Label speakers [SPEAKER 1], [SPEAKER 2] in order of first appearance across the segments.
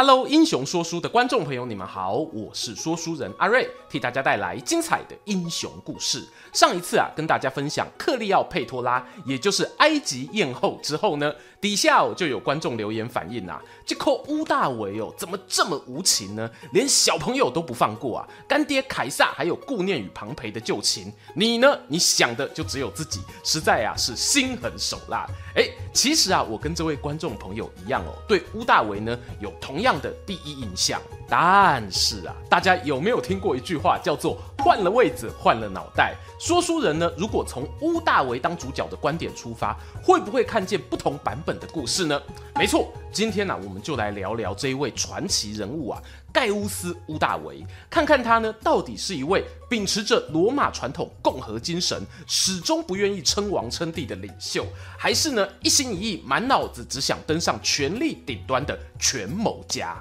[SPEAKER 1] Hello，英雄说书的观众朋友，你们好，我是说书人阿瑞，替大家带来精彩的英雄故事。上一次啊，跟大家分享克利奥佩托拉，也就是埃及艳后之后呢，底下哦就有观众留言反映啊，这寇屋大维哦怎么这么无情呢？连小朋友都不放过啊！干爹凯撒还有顾念与庞培的旧情，你呢？你想的就只有自己，实在啊是心狠手辣。哎，其实啊，我跟这位观众朋友一样哦，对乌大维呢有同样的第一印象。但是啊，大家有没有听过一句话叫做“换了位子，换了脑袋”？说书人呢，如果从屋大维当主角的观点出发，会不会看见不同版本的故事呢？没错，今天呢、我们就来聊聊这一位传奇人物啊，盖乌斯·屋大维，看看他呢，到底是一位秉持着罗马传统共和精神，始终不愿意称王称帝的领袖，还是呢，一心一意、满脑子只想登上权力顶端的权谋家？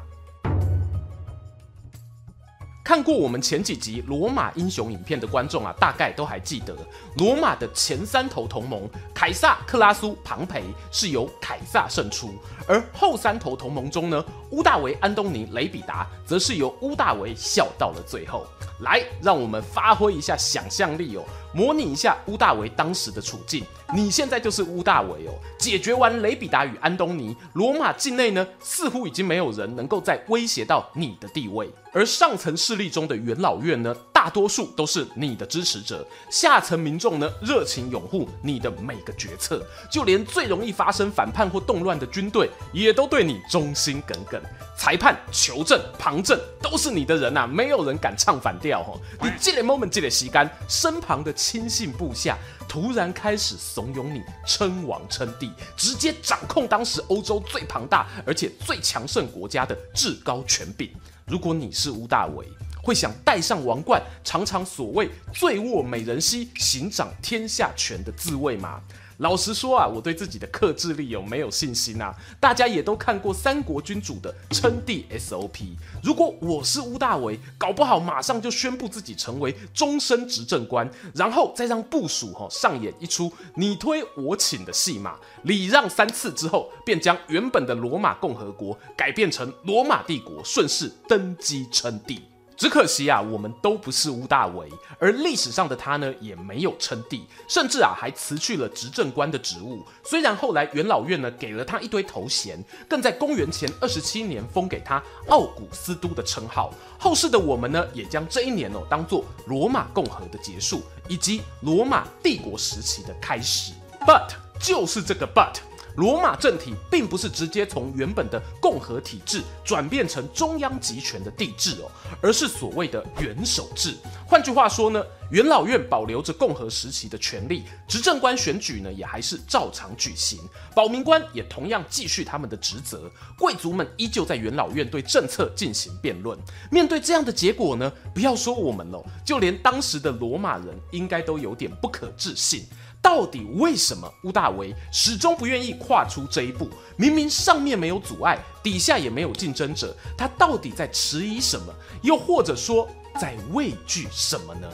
[SPEAKER 1] 看过我们前几集罗马英雄影片的观众啊，大概都还记得，罗马的前三头同盟凯撒、克拉苏、庞培是由凯撒胜出，而后三头同盟中呢，乌大维、安东尼、雷比达则是由乌大维笑到了最后。来，让我们发挥一下想象力哦。模拟一下屋大维当时的处境，你现在就是屋大维哦。解决完雷比达与安东尼，罗马境内呢，似乎已经没有人能够再威胁到你的地位。而上层势力中的元老院呢，大多数都是你的支持者，下层民众呢，热情拥护你的每个决策，就连最容易发生反叛或动乱的军队，也都对你忠心耿耿。裁判、求证、旁证都是你的人呐、啊，没有人敢唱反调哦。你这个 moment 这个时间，身旁的亲信部下突然开始怂恿你称王称帝，直接掌控当时欧洲最庞大而且最强盛国家的至高权柄。如果你是屋大维，会想戴上王冠，尝尝所谓醉卧美人膝，行掌天下权的滋味吗？老实说啊，我对自己的克制力有没有信心啊？大家也都看过三国君主的称帝 SOP。如果我是屋大维，搞不好马上就宣布自己成为终身执政官，然后再让部属哈上演一出你推我请的戏码，礼让三次之后，便将原本的罗马共和国改变成罗马帝国，顺势登基称帝。只可惜啊，我们都不是屋大维，而历史上的他呢，也没有称帝，甚至啊还辞去了执政官的职务。虽然后来元老院呢给了他一堆头衔，更在公元前二十七年封给他奥古斯都的称号。后世的我们呢，也将这一年哦当做罗马共和的结束，以及罗马帝国时期的开始。But 就是这个 But。罗马政体并不是直接从原本的共和体制转变成中央集权的帝制哦，而是所谓的元首制。换句话说呢，元老院保留着共和时期的权力，执政官选举呢也还是照常举行，保民官也同样继续他们的职责，贵族们依旧在元老院对政策进行辩论。面对这样的结果呢，不要说我们喽，就连当时的罗马人应该都有点不可置信。到底为什么屋大维始终不愿意跨出这一步？明明上面没有阻碍，底下也没有竞争者，他到底在迟疑什么？又或者说在畏惧什么呢？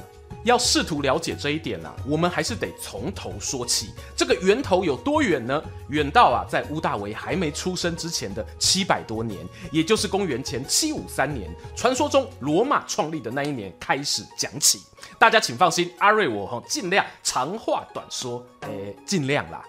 [SPEAKER 1] 要试图了解这一点啊，我们还是得从头说起。这个源头有多远呢？远到啊，在屋大维还没出生之前的七百多年，也就是公元前七五三年，传说中罗马创立的那一年开始讲起。大家请放心，阿瑞我哈尽量长话短说，诶，尽量啦。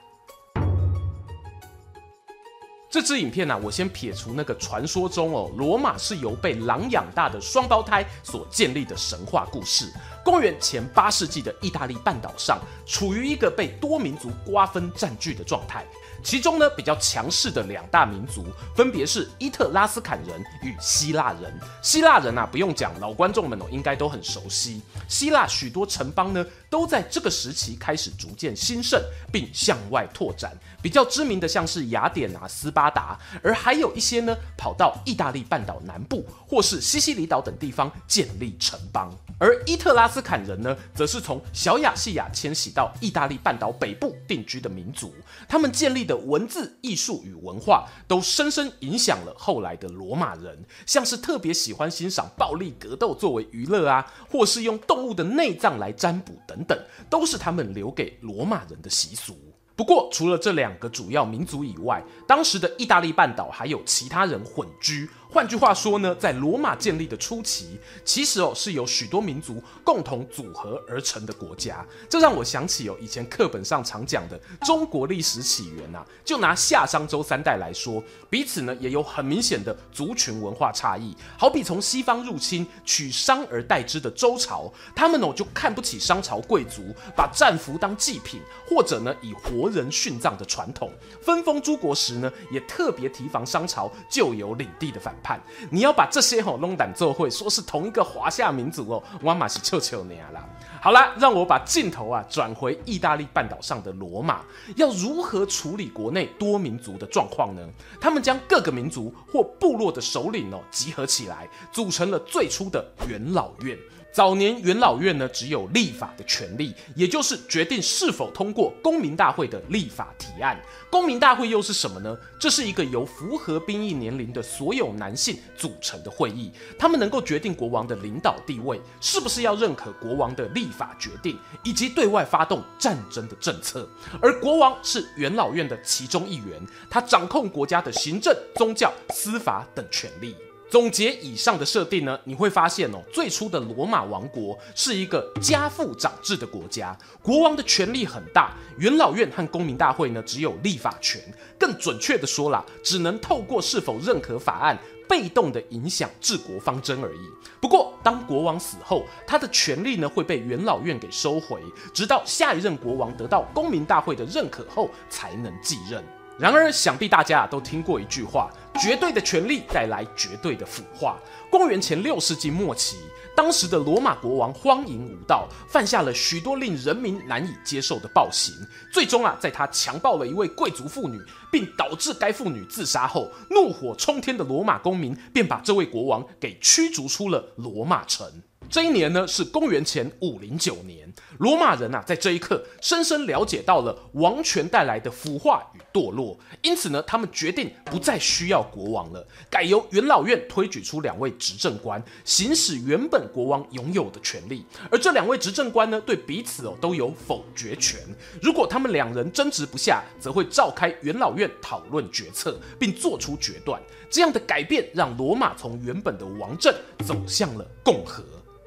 [SPEAKER 1] 这支影片呢、我先撇除那个传说中哦，罗马是由被狼养大的双胞胎所建立的神话故事。公元前八世纪的意大利半岛上，处于一个被多民族瓜分占据的状态。其中呢，比较强势的两大民族，分别是伊特拉斯坎人与希腊人。希腊人啊，不用讲，老观众们哦，应该都很熟悉。希腊许多城邦呢，都在这个时期开始逐渐兴盛，并向外拓展。比较知名的像是雅典啊、斯巴达，而还有一些呢，跑到意大利半岛南部或是西西里岛等地方建立城邦。而伊特拉斯坎人呢，则是从小亚细亚迁徙到意大利半岛北部定居的民族。他们建立的文字、艺术与文化，都深深影响了后来的罗马人。像是特别喜欢欣赏暴力格斗作为娱乐啊，或是用动物的内脏来占卜等等，都是他们留给罗马人的习俗。不过，除了这两个主要民族以外，当时的意大利半岛还有其他人混居。换句话说呢，在罗马建立的初期，其实哦是由许多民族共同组合而成的国家。这让我想起哦以前课本上常讲的中国历史起源呐、就拿夏商周三代来说，彼此呢也有很明显的族群文化差异。好比从西方入侵取商而代之的周朝，他们哦就看不起商朝贵族把战俘当祭品，或者呢以活人殉葬的传统。分封诸国时呢，也特别提防商朝旧有领地的反判，你要把这些吼弄胆做会，说是同一个华夏民族哦，我嘛是臭臭你啊啦。好啦，让我把镜头啊转回意大利半岛上的罗马，要如何处理国内多民族的状况呢？他们将各个民族或部落的首领哦集合起来，组成了最初的元老院。早年元老院呢，只有立法的权利，也就是决定是否通过公民大会的立法提案。公民大会又是什么呢？这是一个由符合兵役年龄的所有男性组成的会议，他们能够决定国王的领导地位，是不是要认可国王的立法决定，以及对外发动战争的政策。而国王是元老院的其中一员，他掌控国家的行政、宗教、司法等权力。总结以上的设定呢，你会发现哦，最初的罗马王国是一个家父长制的国家，国王的权力很大，元老院和公民大会呢只有立法权，更准确的说啦，只能透过是否认可法案，被动的影响治国方针而已。不过，当国王死后，他的权力呢会被元老院给收回，直到下一任国王得到公民大会的认可后才能继任。然而，想必大家都听过一句话：绝对的权力带来绝对的腐化。公元前六世纪末期，当时的罗马国王荒淫无道，犯下了许多令人民难以接受的暴行。最终啊，在他强暴了一位贵族妇女，并导致该妇女自杀后，怒火冲天的罗马公民便把这位国王给驱逐出了罗马城。这一年呢，是公元前五零九年。罗马人啊，在这一刻深深了解到了王权带来的腐化与堕落，因此呢，他们决定不再需要国王了，改由元老院推举出两位执政官，行使原本国王拥有的权利。而这两位执政官呢，对彼此哦都有否决权。如果他们两人争执不下，则会召开元老院讨论决策，并做出决断。这样的改变让罗马从原本的王政走向了共和。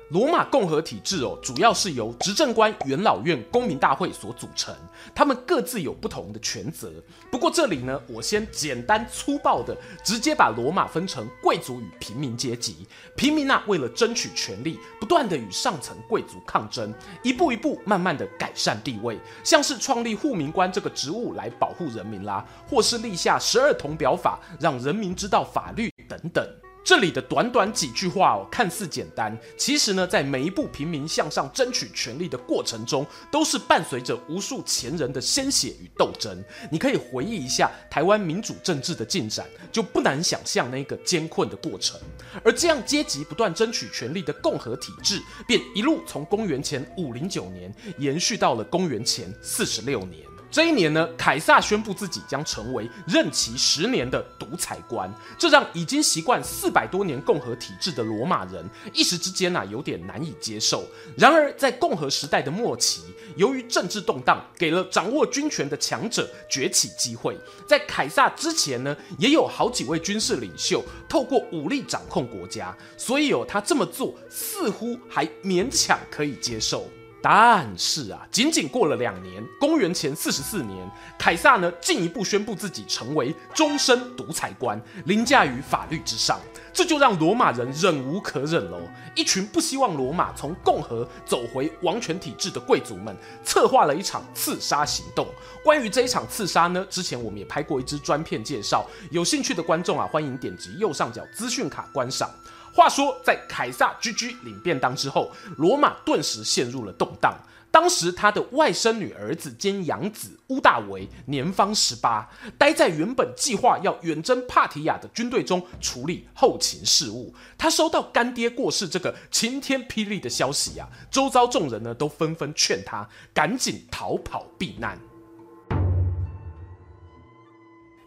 [SPEAKER 1] 罗马共和体制哦，主要是由执政官、元老院、公民大会所组成，他们各自有不同的权责。不过这里呢，我先简单粗暴的直接把罗马分成贵族与平民阶级。平民啊，为了争取权利，不断的与上层贵族抗争，一步一步慢慢的改善地位，像是创立护民官这个职务来保护人民啦，或是立下十二铜表法，让人民知道法律等等。这里的短短几句话哦，看似简单，其实呢，在每一步平民向上争取权利的过程中，都是伴随着无数前人的鲜血与斗争。你可以回忆一下台湾民主政治的进展，就不难想象那个艰困的过程。而这样阶级不断争取权利的共和体制，便一路从公元前五零九年延续到了公元前四十六年。这一年呢，凯撒宣布自己将成为任期十年的独裁官，这让已经习惯四百多年共和体制的罗马人一时之间啊有点难以接受。然而，在共和时代的末期，由于政治动荡，给了掌握军权的强者崛起机会。在凯撒之前呢，也有好几位军事领袖透过武力掌控国家，所以有、哦、他这么做似乎还勉强可以接受。但是啊，仅仅过了两年，公元前四十四年，凯撒呢进一步宣布自己成为终身独裁官，凌驾于法律之上。这就让罗马人忍无可忍了。一群不希望罗马从共和走回王权体制的贵族们，策划了一场刺杀行动。关于这一场刺杀呢，之前我们也拍过一支专片介绍，有兴趣的观众啊，欢迎点击右上角资讯卡观赏。话说，在凯撒居居领便当之后，罗马顿时陷入了动荡。当时他的外甥女儿子兼养子乌大维年方十八，待在原本计划要远征帕提亚的军队中处理后勤事务。他收到干爹过世这个晴天霹雳的消息啊，周遭众人呢都纷纷劝他赶紧逃跑避难。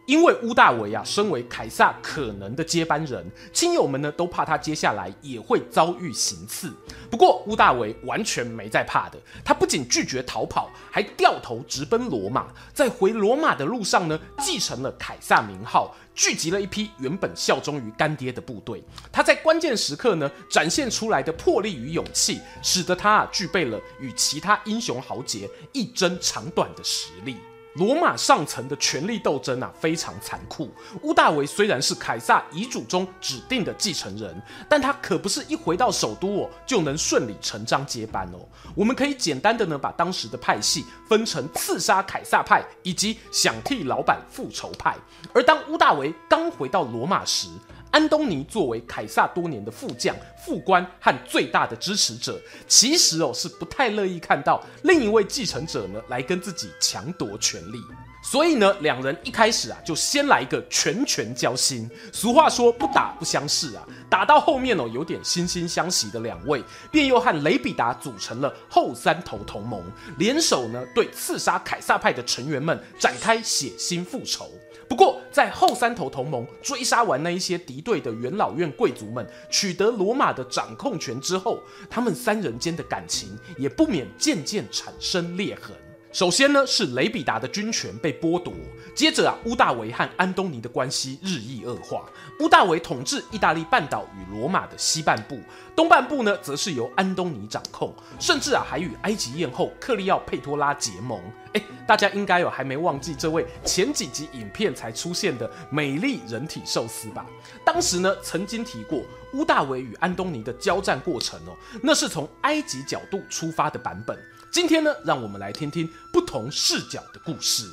[SPEAKER 1] 因为乌大维啊，身为凯撒可能的接班人，亲友们呢都怕他接下来也会遭遇行刺。不过乌大维完全没在怕的，他不仅拒绝逃跑，还掉头直奔罗马。在回罗马的路上呢，继承了凯撒名号，聚集了一批原本效忠于干爹的部队。他在关键时刻呢，展现出来的魄力与勇气，使得他啊具备了与其他英雄豪杰一争长短的实力。罗马上层的权力斗争啊，非常残酷。屋大维虽然是凯撒遗嘱中指定的继承人，但他可不是一回到首都哦就能顺理成章接班哦。我们可以简单的呢，把当时的派系分成刺杀凯撒派以及想替老板复仇派。而当屋大维刚回到罗马时，安东尼作为凯撒多年的副将、副官和最大的支持者，其实哦是不太乐意看到另一位继承者呢来跟自己抢夺权力，所以呢，两人一开始啊就先来一个拳拳交心。俗话说不打不相识啊，打到后面哦有点惺惺相惜的两位，便又和雷比达组成了后三头同盟，联手呢对刺杀凯撒派的成员们展开血腥复仇。不过，在后三头同盟追杀完那一些敌对的元老院贵族们，取得罗马的掌控权之后，他们三人间的感情也不免渐渐产生裂痕。首先呢，是雷比达的军权被剥夺。接着啊，乌大维和安东尼的关系日益恶化。乌大维统治意大利半岛与罗马的西半部，东半部呢，则是由安东尼掌控，甚至啊，还与埃及艳后克利奥佩托拉结盟。诶，大家应该有还没忘记这位前几集影片才出现的美丽人体寿司吧？当时呢，曾经提过乌大维与安东尼的交战过程哦，那是从埃及角度出发的版本。今天呢，让我们来听听不同视角的故事。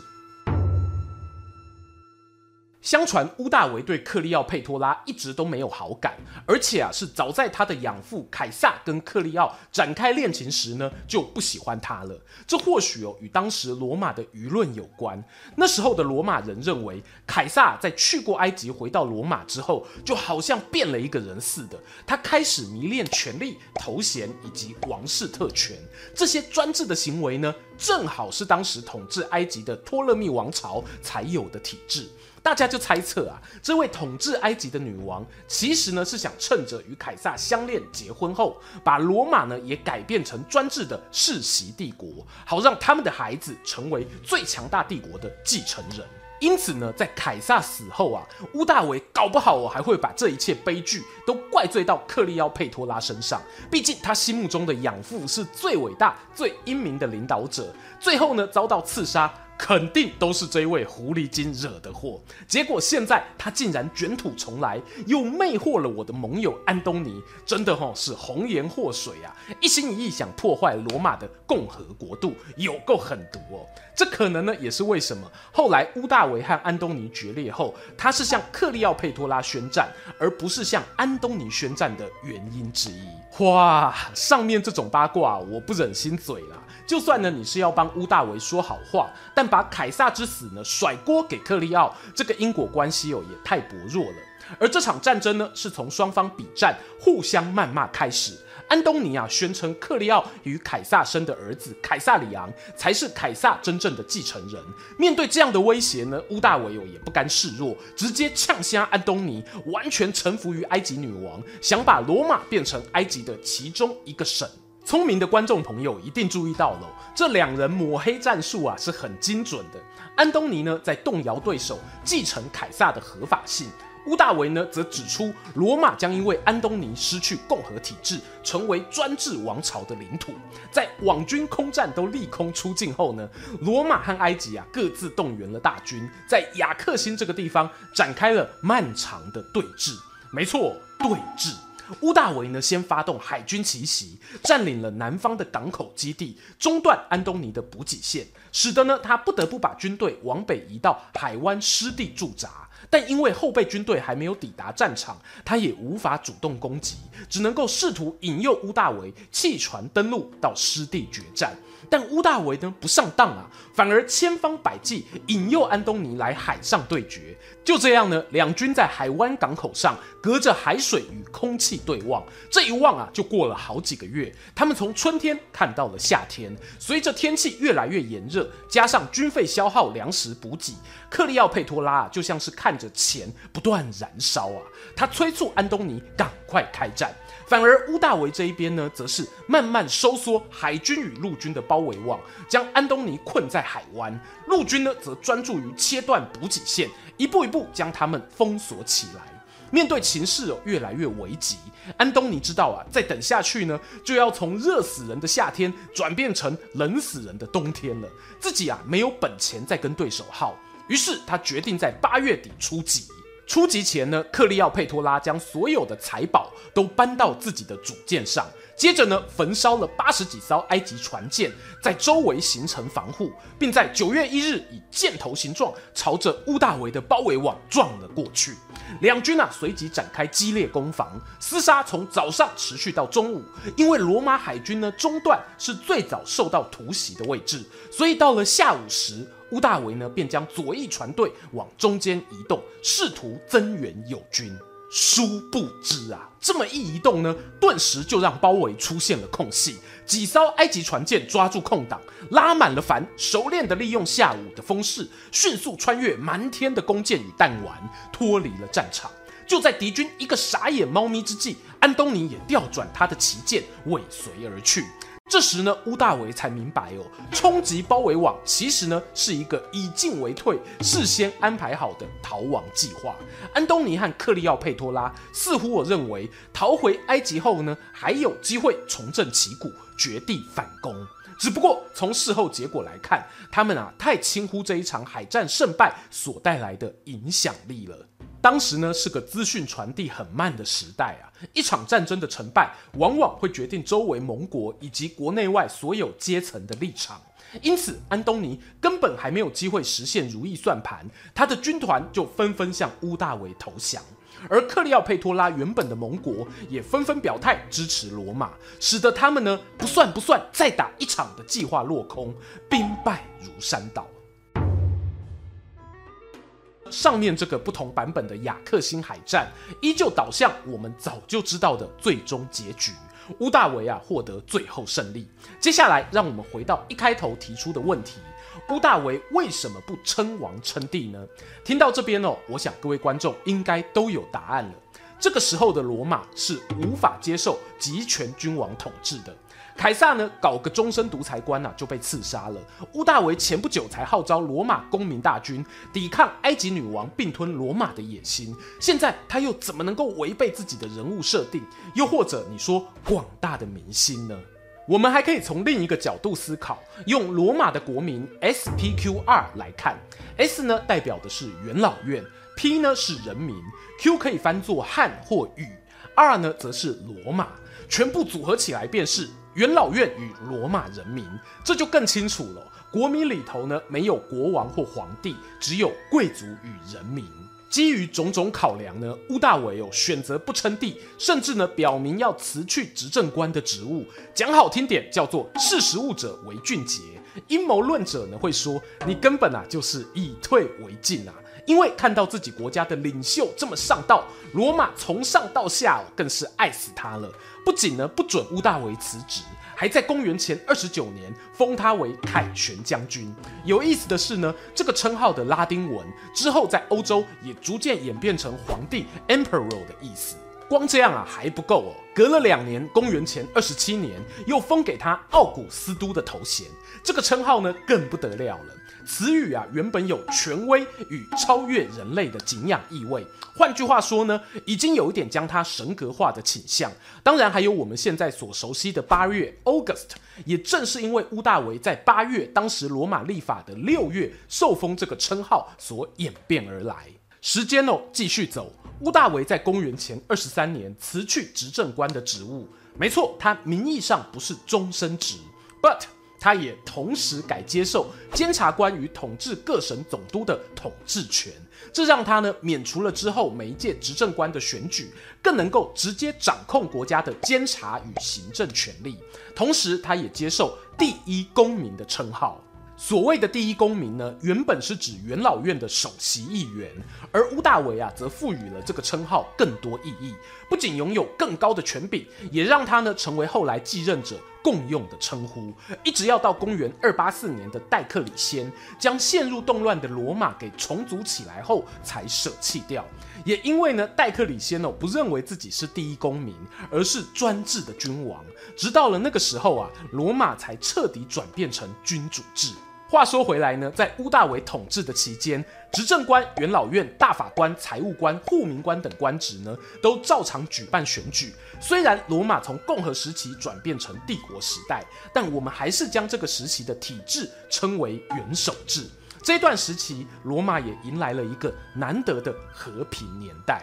[SPEAKER 1] 相传乌大维对克利奥佩托拉一直都没有好感，而且啊是早在他的养父凯撒跟克利奥展开恋情时呢就不喜欢他了。这或许哦与当时罗马的舆论有关。那时候的罗马人认为凯撒在去过埃及回到罗马之后，就好像变了一个人似的。他开始迷恋权力、头衔以及王室特权，这些专制的行为呢，正好是当时统治埃及的托勒密王朝才有的体制。大家就猜测啊，这位统治埃及的女王，其实呢是想趁着与凯撒相恋结婚后，把罗马呢也改变成专制的世袭帝国，好让他们的孩子成为最强大帝国的继承人。因此呢，在凯撒死后啊，乌大维搞不好我还会把这一切悲剧都怪罪到克利奥佩托拉身上。毕竟他心目中的养父是最伟大、最英明的领导者，最后呢遭到刺杀。肯定都是这位狐狸精惹的祸。结果现在他竟然卷土重来，又魅惑了我的盟友安东尼，真的吼是红颜祸水啊！一心一意想破坏罗马的共和国度，有够狠毒哦。这可能呢也是为什么后来乌大维和安东尼决裂后，他是向克利奥佩托拉宣战，而不是向安东尼宣战的原因之一。哇，上面这种八卦我不忍心嘴了。就算呢，你是要帮乌大维说好话，但把凯撒之死呢甩锅给克利奥，这个因果关系哦也太薄弱了。而这场战争呢，是从双方比战、互相谩骂开始。安东尼啊宣称克利奥与凯撒生的儿子凯撒里昂才是凯撒真正的继承人。面对这样的威胁呢，乌大维哦也不甘示弱，直接呛瞎安东尼，完全臣服于埃及女王，想把罗马变成埃及的其中一个省。聪明的观众朋友一定注意到了，这两人抹黑战术啊是很精准的。安东尼呢在动摇对手继承凯撒的合法性，乌大维呢则指出罗马将因为安东尼失去共和体制，成为专制王朝的领土。在网军空战都利空出尽后呢，罗马和埃及啊各自动员了大军，在亚克辛这个地方展开了漫长的对峙。没错，对峙。乌大维呢，先发动海军奇袭，占领了南方的港口基地，中断安东尼的补给线，使得呢他不得不把军队往北移到海湾湿地驻扎。但因为后备军队还没有抵达战场，他也无法主动攻击，只能够试图引诱乌大维弃船登陆到湿地决战。但屋大维呢不上当啊，反而千方百计引诱安东尼来海上对决。就这样呢，两军在海湾港口上隔着海水与空气对望，这一望啊就过了好几个月。他们从春天看到了夏天，随着天气越来越炎热，加上军费消耗、粮食补给，克利奥佩托拉就像是看着钱不断燃烧啊。他催促安东尼赶快开战。反而屋大维这一边呢，则是慢慢收缩海军与陆军的包围网，将安东尼困在海湾。陆军呢，则专注于切断补给线，一步一步将他们封锁起来。面对情势哦越来越危急，安东尼知道啊，再等下去呢，就要从热死人的夏天转变成冷死人的冬天了。自己啊，没有本钱再跟对手耗，于是他决定在八月底出击。出击前呢，克利奥佩托拉将所有的财宝都搬到自己的主舰上，接着呢，焚烧了八十几艘埃及船舰，在周围形成防护，并在九月一日以箭头形状朝着乌大维的包围网撞了过去。两军啊随即展开激烈攻防，厮杀从早上持续到中午。因为罗马海军呢中段是最早受到突袭的位置，所以到了下午时。乌大维呢，便将左翼船队往中间移动，试图增援友军。殊不知啊，这么一移动呢，顿时就让包围出现了空隙。几艘埃及船舰抓住空档，拉满了帆，熟练地利用下午的风势，迅速穿越漫天的弓箭与弹丸，脱离了战场。就在敌军一个傻眼猫咪之际，安东尼也调转他的旗舰，尾随而去。这时呢，屋大维才明白哦，冲击包围网其实呢是一个以进为退、事先安排好的逃亡计划。安东尼和克利奥佩托拉似乎我认为逃回埃及后呢，还有机会重振旗鼓，绝地反攻。只不过从事后结果来看，他们啊太轻忽这一场海战胜败所带来的影响力了。当时呢是个资讯传递很慢的时代啊，一场战争的成败往往会决定周围盟国以及国内外所有阶层的立场，因此安东尼根本还没有机会实现如意算盘，他的军团就纷纷向乌大维投降，而克利奥佩托拉原本的盟国也纷纷表态支持罗马，使得他们呢不算不算再打一场的计划落空，兵败如山倒。上面这个不同版本的亚克星海战，依旧导向我们早就知道的最终结局，屋大维啊获得最后胜利。接下来，让我们回到一开头提出的问题：屋大维为什么不称王称帝呢？听到这边哦，我想各位观众应该都有答案了。这个时候的罗马是无法接受集权君王统治的。凯撒呢，搞个终身独裁官呐、啊，就被刺杀了。屋大维前不久才号召罗马公民大军抵抗埃及女王并吞罗马的野心，现在他又怎么能够违背自己的人物设定？又或者你说广大的民心呢？我们还可以从另一个角度思考，用罗马的国民 SPQR 来看，S 呢代表的是元老院，P 呢是人民，Q 可以翻作汉或语，R 呢则是罗马，全部组合起来便是。元老院与罗马人民，这就更清楚了。国民里头呢，没有国王或皇帝，只有贵族与人民。基于种种考量呢，屋大维哦选择不称帝，甚至呢表明要辞去执政官的职务。讲好听点，叫做识时务者为俊杰。阴谋论者呢会说，你根本啊就是以退为进啊。因为看到自己国家的领袖这么上道，罗马从上到下更是爱死他了。不仅呢不准屋大维辞职，还在公元前二十九年封他为凯旋将军。有意思的是呢，这个称号的拉丁文之后在欧洲也逐渐演变成皇帝 （emperor） 的意思。光这样啊还不够哦，隔了两年，公元前二十七年，又封给他奥古斯都的头衔。这个称号呢更不得了了，词语啊原本有权威与超越人类的敬仰意味。换句话说呢，已经有一点将他神格化的倾向。当然还有我们现在所熟悉的八月 August，也正是因为屋大维在八月，当时罗马历法的六月受封这个称号所演变而来。时间哦继续走。屋大维在公元前二十三年辞去执政官的职务，没错，他名义上不是终身职，but 他也同时改接受监察官与统治各省总督的统治权，这让他呢免除了之后每一届执政官的选举，更能够直接掌控国家的监察与行政权力。同时，他也接受第一公民的称号。所谓的第一公民呢，原本是指元老院的首席议员，而屋大维啊，则赋予了这个称号更多意义，不仅拥有更高的权柄，也让他呢成为后来继任者共用的称呼。一直要到公元二八四年的戴克里先将陷入动乱的罗马给重组起来后，才舍弃掉。也因为呢，戴克里先哦不认为自己是第一公民，而是专制的君王。直到了那个时候啊，罗马才彻底转变成君主制。话说回来呢，在屋大维统治的期间，执政官、元老院、大法官、财务官、护民官等官职呢，都照常举办选举。虽然罗马从共和时期转变成帝国时代，但我们还是将这个时期的体制称为元首制。这段时期，罗马也迎来了一个难得的和平年代。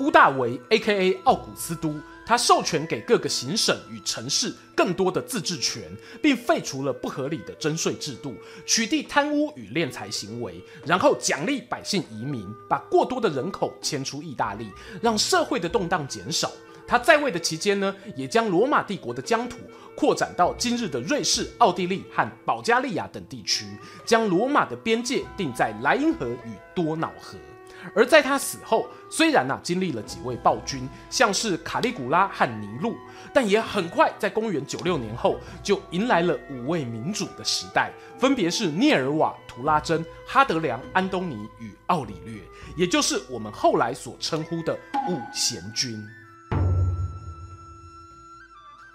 [SPEAKER 1] 屋大维 （A.K.A. 奥古斯都）他授权给各个行省与城市更多的自治权，并废除了不合理的征税制度，取缔贪污与敛财行为，然后奖励百姓移民，把过多的人口迁出意大利，让社会的动荡减少。他在位的期间呢，也将罗马帝国的疆土扩展到今日的瑞士、奥地利和保加利亚等地区，将罗马的边界定在莱茵河与多瑙河。而在他死后，虽然呐、啊、经历了几位暴君，像是卡利古拉和尼禄，但也很快在公元九六年后就迎来了五位民主的时代，分别是涅尔瓦、图拉真、哈德良、安东尼与奥里略，也就是我们后来所称呼的五贤君。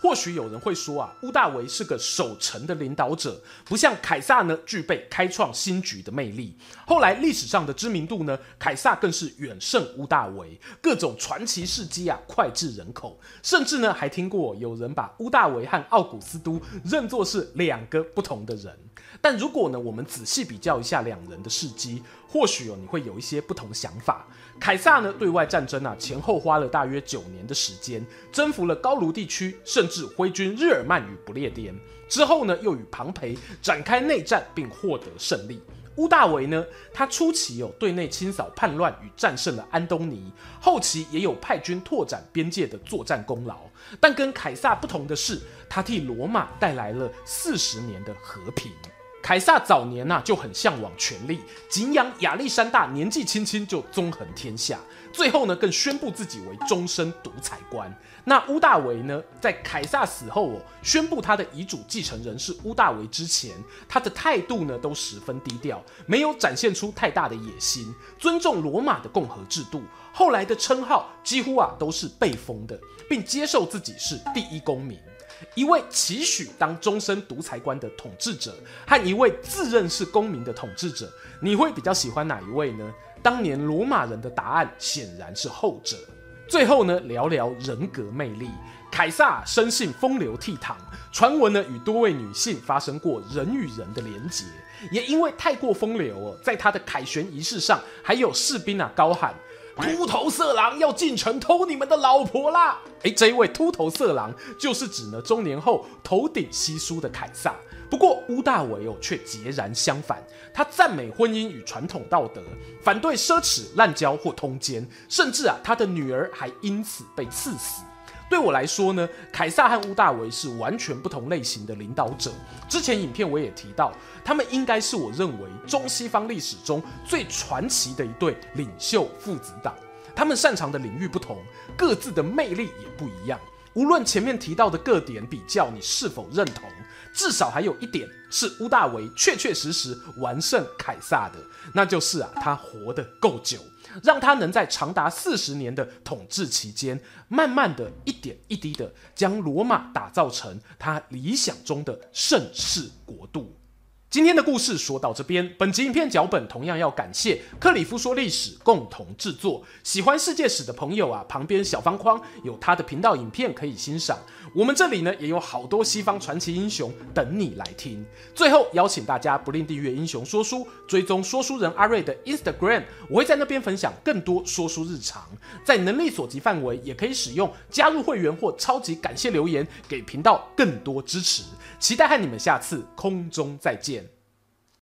[SPEAKER 1] 或许有人会说啊，屋大维是个守成的领导者，不像凯撒呢具备开创新局的魅力。后来历史上的知名度呢，凯撒更是远胜屋大维，各种传奇事迹啊脍炙人口，甚至呢还听过有人把屋大维和奥古斯都认作是两个不同的人。但如果呢我们仔细比较一下两人的事迹，或许哦你会有一些不同想法。凯撒呢，对外战争啊，前后花了大约九年的时间，征服了高卢地区，甚至挥军日耳曼与不列颠。之后呢，又与庞培展开内战，并获得胜利。屋大维呢，他初期有对内清扫叛乱与战胜了安东尼，后期也有派军拓展边界的作战功劳。但跟凯撒不同的是，他替罗马带来了四十年的和平。凯撒早年呐、就很向往权力，敬仰亚历山大年纪轻轻就纵横天下，最后呢更宣布自己为终身独裁官。那屋大维呢，在凯撒死后哦，宣布他的遗嘱继承人是屋大维之前，他的态度呢都十分低调，没有展现出太大的野心，尊重罗马的共和制度。后来的称号几乎啊都是被封的，并接受自己是第一公民。一位期许当终身独裁官的统治者，和一位自认是公民的统治者，你会比较喜欢哪一位呢？当年罗马人的答案显然是后者。最后呢，聊聊人格魅力。凯撒生性风流倜傥，传闻呢与多位女性发生过人与人的连结，也因为太过风流哦，在他的凯旋仪式上，还有士兵啊高喊。秃头色狼要进城偷你们的老婆啦！哎，这一位秃头色狼就是指呢中年后头顶稀疏的凯撒。不过屋大维哦却截然相反，他赞美婚姻与传统道德，反对奢侈、滥交或通奸，甚至啊他的女儿还因此被赐死。对我来说呢，凯撒和乌大维是完全不同类型的领导者。之前影片我也提到，他们应该是我认为中西方历史中最传奇的一对领袖父子档。他们擅长的领域不同，各自的魅力也不一样。无论前面提到的各点比较，你是否认同？至少还有一点是屋大维确确实实完胜凯撒的，那就是啊，他活得够久。让他能在长达四十年的统治期间，慢慢的一点一滴的将罗马打造成他理想中的盛世国度。今天的故事说到这边，本集影片脚本同样要感谢克里夫说历史共同制作。喜欢世界史的朋友啊，旁边小方框有他的频道影片可以欣赏。我们这里呢也有好多西方传奇英雄等你来听。最后邀请大家不吝订阅英雄说书，追踪说书人阿瑞的 Instagram，我会在那边分享更多说书日常。在能力所及范围，也可以使用加入会员或超级感谢留言，给频道更多支持。期待和你们下次空中再见。